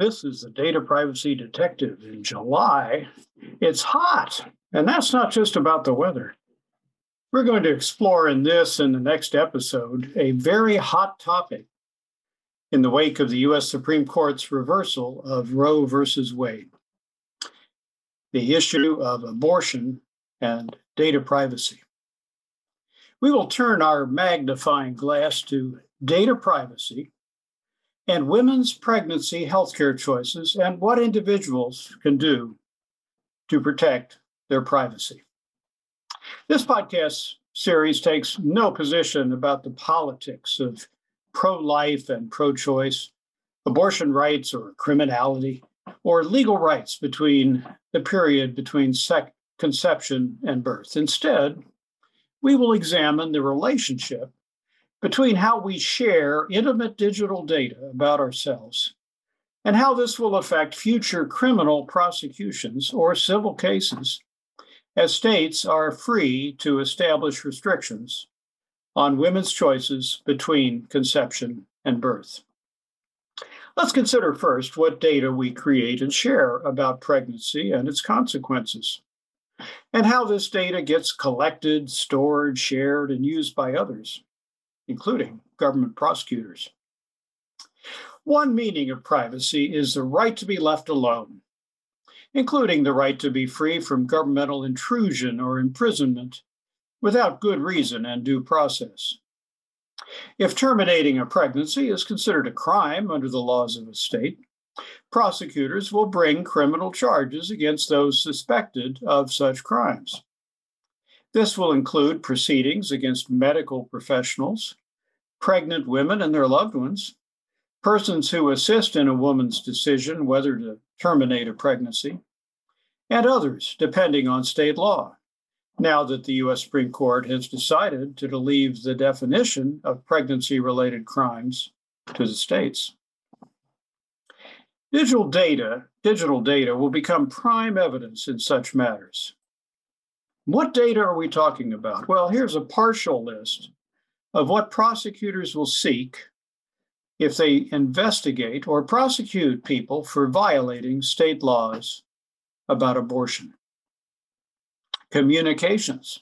This is the Data Privacy Detective in July. It's hot, and that's not just about the weather. We're going to explore in this and the next episode a very hot topic in the wake of the U.S. Supreme Court's reversal of Roe versus Wade the issue of abortion and data privacy. We will turn our magnifying glass to data privacy and women's pregnancy healthcare choices and what individuals can do to protect their privacy. This podcast series takes no position about the politics of pro life and pro choice, abortion rights or criminality, or legal rights between the period between sec- conception and birth. Instead, we will examine the relationship between how we share intimate digital data about ourselves and how this will affect future criminal prosecutions or civil cases as states are free to establish restrictions on women's choices between conception and birth. Let's consider first what data we create and share about pregnancy and its consequences, and how this data gets collected, stored, shared, and used by others, including government prosecutors. One meaning of privacy is the right to be left alone, including the right to be free from governmental intrusion or imprisonment without good reason and due process. If terminating a pregnancy is considered a crime under the laws of a state, prosecutors will bring criminal charges against those suspected of such crimes. This will include proceedings against medical professionals, pregnant women and their loved ones, persons who assist in a woman's decision whether to terminate a pregnancy, and others, depending on state law now that the U.S. Supreme Court has decided to leave the definition of pregnancy related crimes to the states. Digital data, digital data will become prime evidence in such matters. What data are we talking about? Well, here's a partial list of what prosecutors will seek if they investigate or prosecute people for violating state laws about abortion communications.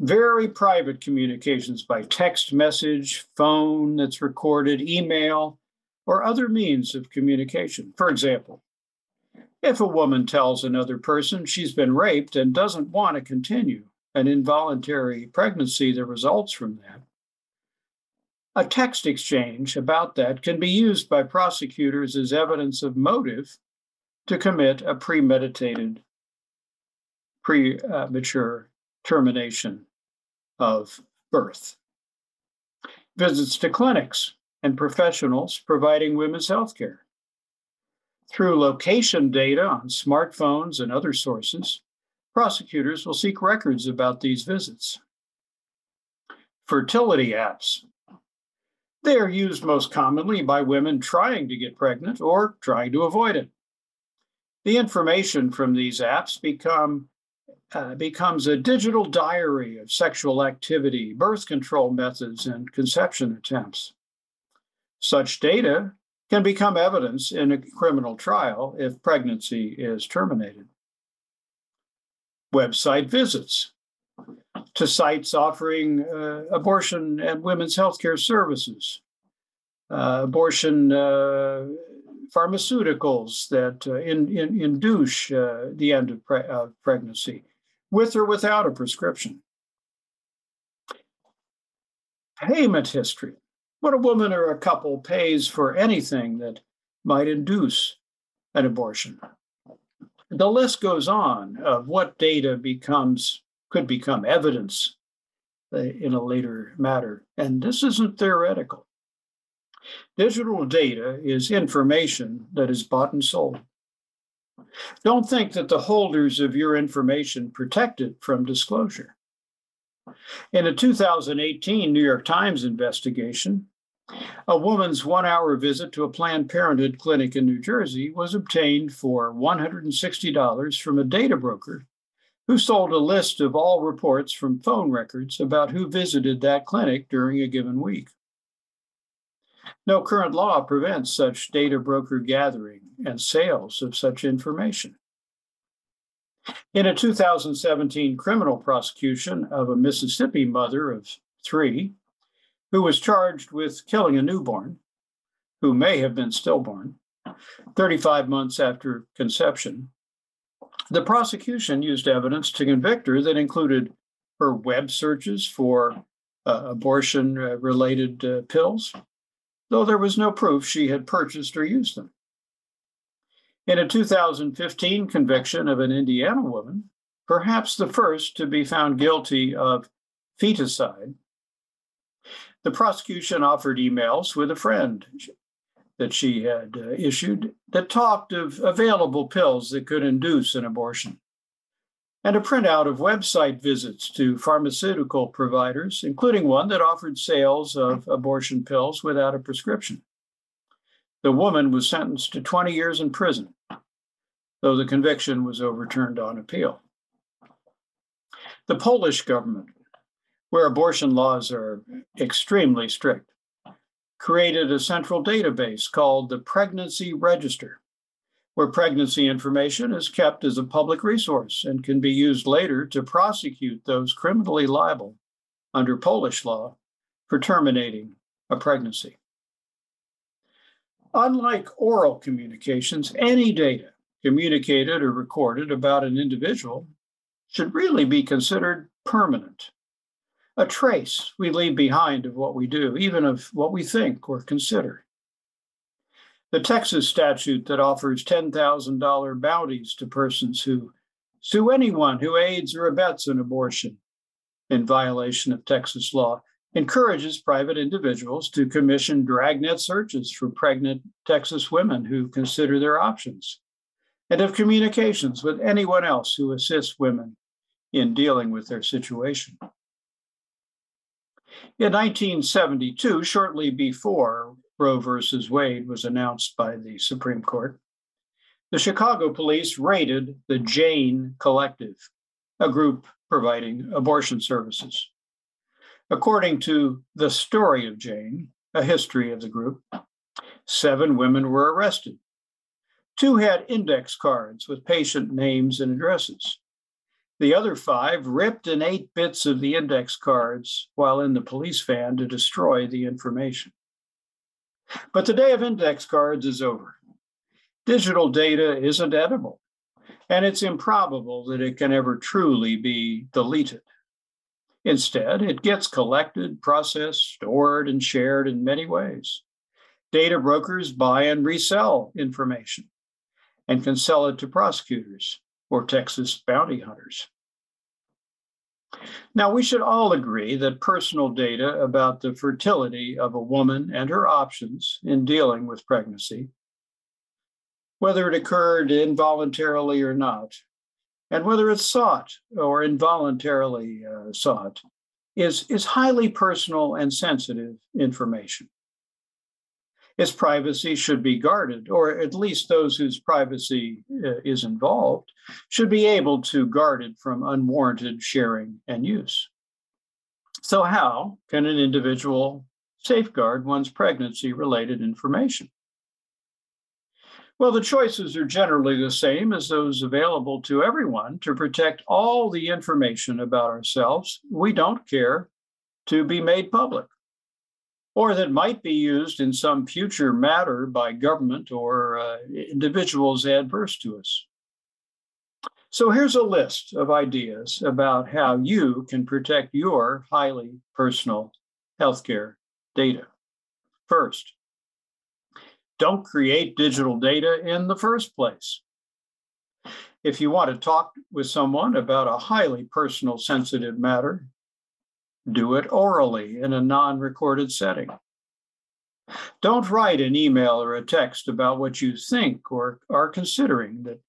Very private communications by text message, phone that's recorded, email, or other means of communication. For example, if a woman tells another person she's been raped and doesn't want to continue an involuntary pregnancy that results from that, a text exchange about that can be used by prosecutors as evidence of motive to commit a premeditated premature termination of birth. Visits to clinics and professionals providing women's health care. Through location data on smartphones and other sources, prosecutors will seek records about these visits. Fertility apps. They are used most commonly by women trying to get pregnant or trying to avoid it. The information from these apps become uh, becomes a digital diary of sexual activity, birth control methods, and conception attempts. Such data can become evidence in a criminal trial if pregnancy is terminated. Website visits to sites offering uh, abortion and women's healthcare services, uh, abortion uh, pharmaceuticals that uh, in, in, induce uh, the end of pre- pregnancy, with or without a prescription. Payment history what a woman or a couple pays for anything that might induce an abortion. The list goes on of what data becomes could become evidence uh, in a later matter. And this isn't theoretical. Digital data is information that is bought and sold. Don't think that the holders of your information protect it from disclosure. In a 2018 New York Times investigation, a woman's one hour visit to a Planned Parenthood clinic in New Jersey was obtained for $160 from a data broker who sold a list of all reports from phone records about who visited that clinic during a given week. No current law prevents such data broker gathering and sales of such information. In a 2017 criminal prosecution of a Mississippi mother of three who was charged with killing a newborn, who may have been stillborn, 35 months after conception, the prosecution used evidence to convict her that included her web searches for uh, abortion related uh, pills, though there was no proof she had purchased or used them. In a 2015 conviction of an Indiana woman, perhaps the first to be found guilty of feticide, the prosecution offered emails with a friend that she had uh, issued that talked of available pills that could induce an abortion, and a printout of website visits to pharmaceutical providers, including one that offered sales of abortion pills without a prescription. The woman was sentenced to 20 years in prison, though the conviction was overturned on appeal. The Polish government, where abortion laws are extremely strict, created a central database called the Pregnancy Register, where pregnancy information is kept as a public resource and can be used later to prosecute those criminally liable under Polish law for terminating a pregnancy. Unlike oral communications, any data communicated or recorded about an individual should really be considered permanent. A trace we leave behind of what we do, even of what we think or consider. The Texas statute that offers $10,000 bounties to persons who sue anyone who aids or abets an abortion in violation of Texas law encourages private individuals to commission dragnet searches for pregnant Texas women who consider their options and of communications with anyone else who assists women in dealing with their situation. In 1972, shortly before Roe versus Wade was announced by the Supreme Court, the Chicago police raided the Jane Collective, a group providing abortion services. According to The Story of Jane, a history of the group, seven women were arrested. Two had index cards with patient names and addresses. The other five ripped and ate bits of the index cards while in the police van to destroy the information. But the day of index cards is over. Digital data isn't edible, and it's improbable that it can ever truly be deleted. Instead, it gets collected, processed, stored, and shared in many ways. Data brokers buy and resell information and can sell it to prosecutors or Texas bounty hunters. Now, we should all agree that personal data about the fertility of a woman and her options in dealing with pregnancy, whether it occurred involuntarily or not, and whether it's sought or involuntarily uh, sought, is, is highly personal and sensitive information. Its privacy should be guarded, or at least those whose privacy uh, is involved should be able to guard it from unwarranted sharing and use. So, how can an individual safeguard one's pregnancy related information? Well, the choices are generally the same as those available to everyone to protect all the information about ourselves we don't care to be made public, or that might be used in some future matter by government or uh, individuals adverse to us. So here's a list of ideas about how you can protect your highly personal healthcare data. First, don't create digital data in the first place. If you want to talk with someone about a highly personal, sensitive matter, do it orally in a non recorded setting. Don't write an email or a text about what you think or are considering that,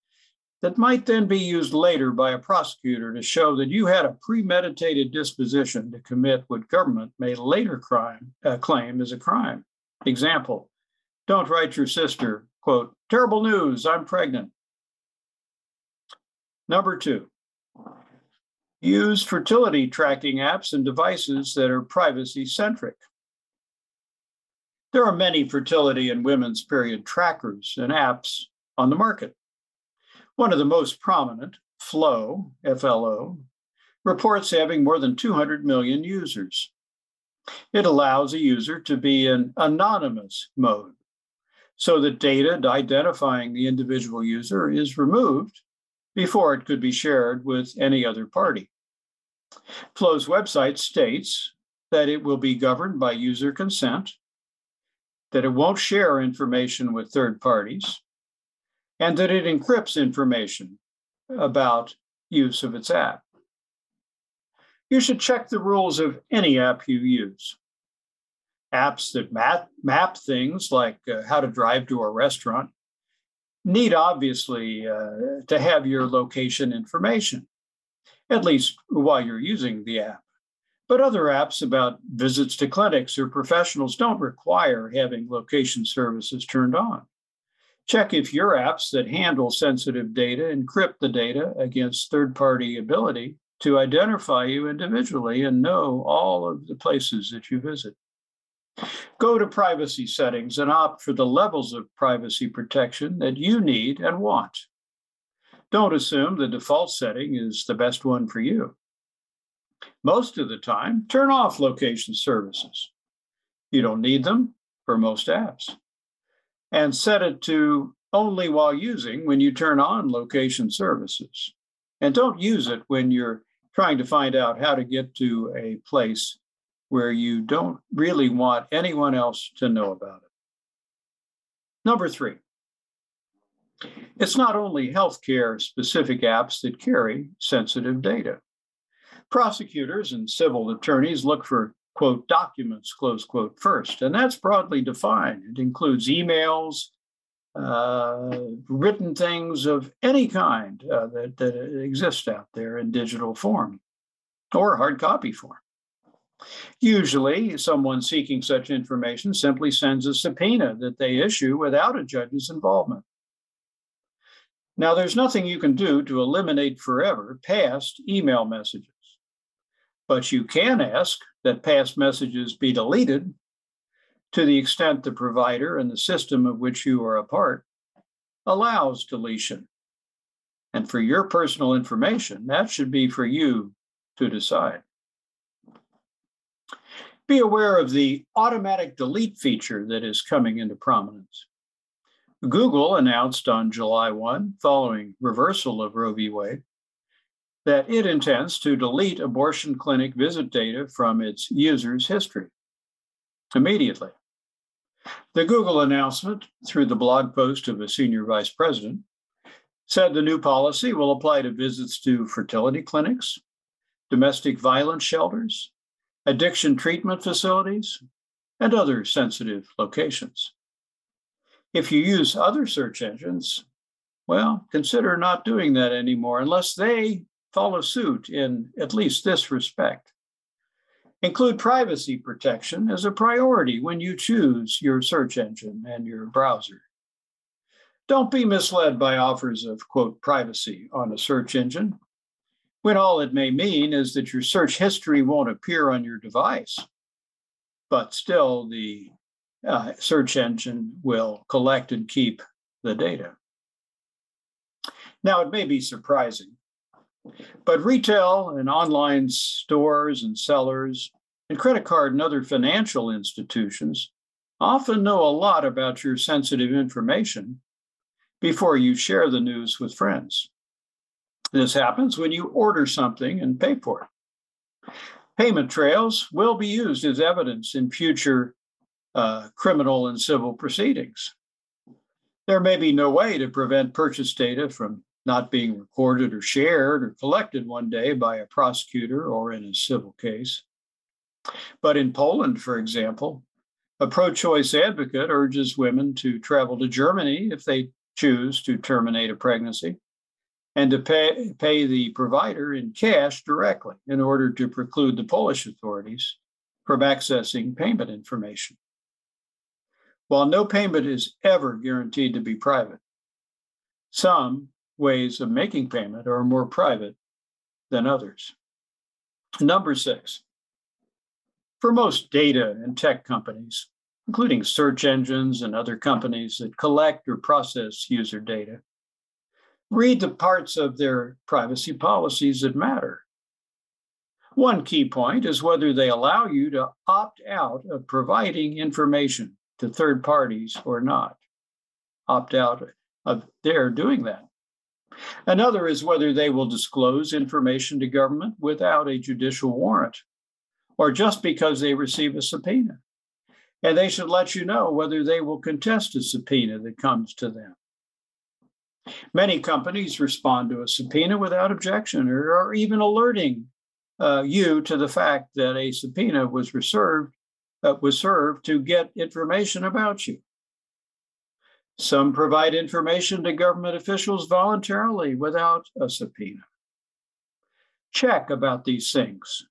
that might then be used later by a prosecutor to show that you had a premeditated disposition to commit what government may later crime, uh, claim is a crime. Example don't write your sister, quote, terrible news, I'm pregnant. Number two, use fertility tracking apps and devices that are privacy centric. There are many fertility and women's period trackers and apps on the market. One of the most prominent, Flo, FLO, reports having more than 200 million users. It allows a user to be in anonymous mode so that data identifying the individual user is removed before it could be shared with any other party. Flo's website states that it will be governed by user consent, that it won't share information with third parties, and that it encrypts information about use of its app. You should check the rules of any app you use. Apps that map, map things like uh, how to drive to a restaurant need obviously uh, to have your location information, at least while you're using the app. But other apps about visits to clinics or professionals don't require having location services turned on. Check if your apps that handle sensitive data encrypt the data against third party ability to identify you individually and know all of the places that you visit. Go to privacy settings and opt for the levels of privacy protection that you need and want. Don't assume the default setting is the best one for you. Most of the time, turn off location services. You don't need them for most apps. And set it to only while using when you turn on location services. And don't use it when you're trying to find out how to get to a place where you don't really want anyone else to know about it. Number three, it's not only healthcare specific apps that carry sensitive data. Prosecutors and civil attorneys look for, quote, documents, close quote, first, and that's broadly defined. It includes emails, uh, written things of any kind uh, that, that exist out there in digital form or hard copy form. Usually, someone seeking such information simply sends a subpoena that they issue without a judge's involvement. Now, there's nothing you can do to eliminate forever past email messages. But you can ask that past messages be deleted to the extent the provider and the system of which you are a part allows deletion. And for your personal information, that should be for you to decide. Be aware of the automatic delete feature that is coming into prominence. Google announced on July 1, following reversal of Roe v. Wade, that it intends to delete abortion clinic visit data from its users' history immediately. The Google announcement, through the blog post of a senior vice president, said the new policy will apply to visits to fertility clinics, domestic violence shelters, addiction treatment facilities, and other sensitive locations. If you use other search engines, well, consider not doing that anymore unless they follow suit in at least this respect. Include privacy protection as a priority when you choose your search engine and your browser. Don't be misled by offers of, quote, privacy on a search engine, when all it may mean is that your search history won't appear on your device, but still the uh, search engine will collect and keep the data. Now, it may be surprising but retail and online stores and sellers and credit card and other financial institutions often know a lot about your sensitive information before you share the news with friends. This happens when you order something and pay for it. Payment trails will be used as evidence in future uh, criminal and civil proceedings. There may be no way to prevent purchase data from not being recorded or shared or collected one day by a prosecutor or in a civil case. But in Poland, for example, a pro choice advocate urges women to travel to Germany if they choose to terminate a pregnancy and to pay, pay the provider in cash directly in order to preclude the Polish authorities from accessing payment information. While no payment is ever guaranteed to be private, some ways of making payment are more private than others. Number six, for most data and tech companies, including search engines and other companies that collect or process user data. Read the parts of their privacy policies that matter. One key point is whether they allow you to opt out of providing information to third parties or not. Opt out of their doing that. Another is whether they will disclose information to government without a judicial warrant or just because they receive a subpoena. And they should let you know whether they will contest a subpoena that comes to them. Many companies respond to a subpoena without objection or, or even alerting uh, you to the fact that a subpoena was reserved uh, was served to get information about you. Some provide information to government officials voluntarily without a subpoena. Check about these things.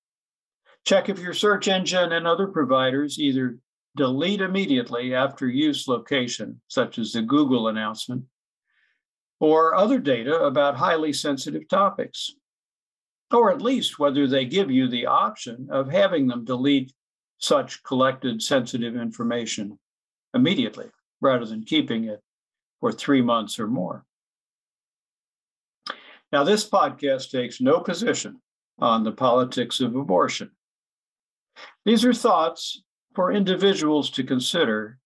Check if your search engine and other providers either delete immediately after use location, such as the Google announcement, or other data about highly sensitive topics, or at least whether they give you the option of having them delete such collected sensitive information immediately rather than keeping it for three months or more. Now, this podcast takes no position on the politics of abortion. These are thoughts for individuals to consider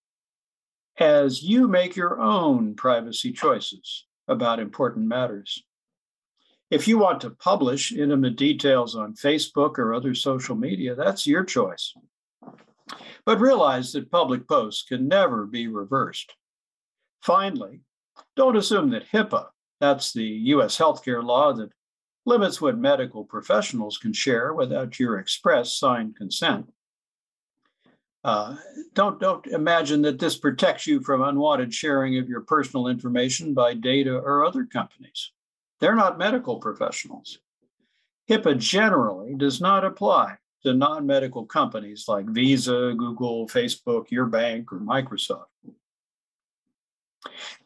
as you make your own privacy choices about important matters. If you want to publish intimate details on Facebook or other social media, that's your choice. But realize that public posts can never be reversed. Finally, don't assume that HIPAA, that's the US healthcare law that limits what medical professionals can share without your express signed consent, uh, don't don't imagine that this protects you from unwanted sharing of your personal information by data or other companies. They're not medical professionals. HIPAA generally does not apply to non-medical companies like Visa, Google, Facebook, your bank, or Microsoft.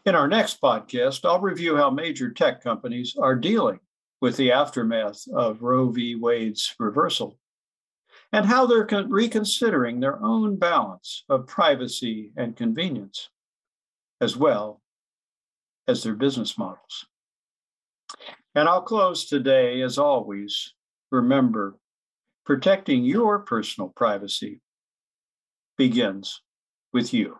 In our next podcast, I'll review how major tech companies are dealing with the aftermath of Roe v. Wade's reversal and how they're reconsidering their own balance of privacy and convenience, as well as their business models. And I'll close today, as always, remember protecting your personal privacy begins with you.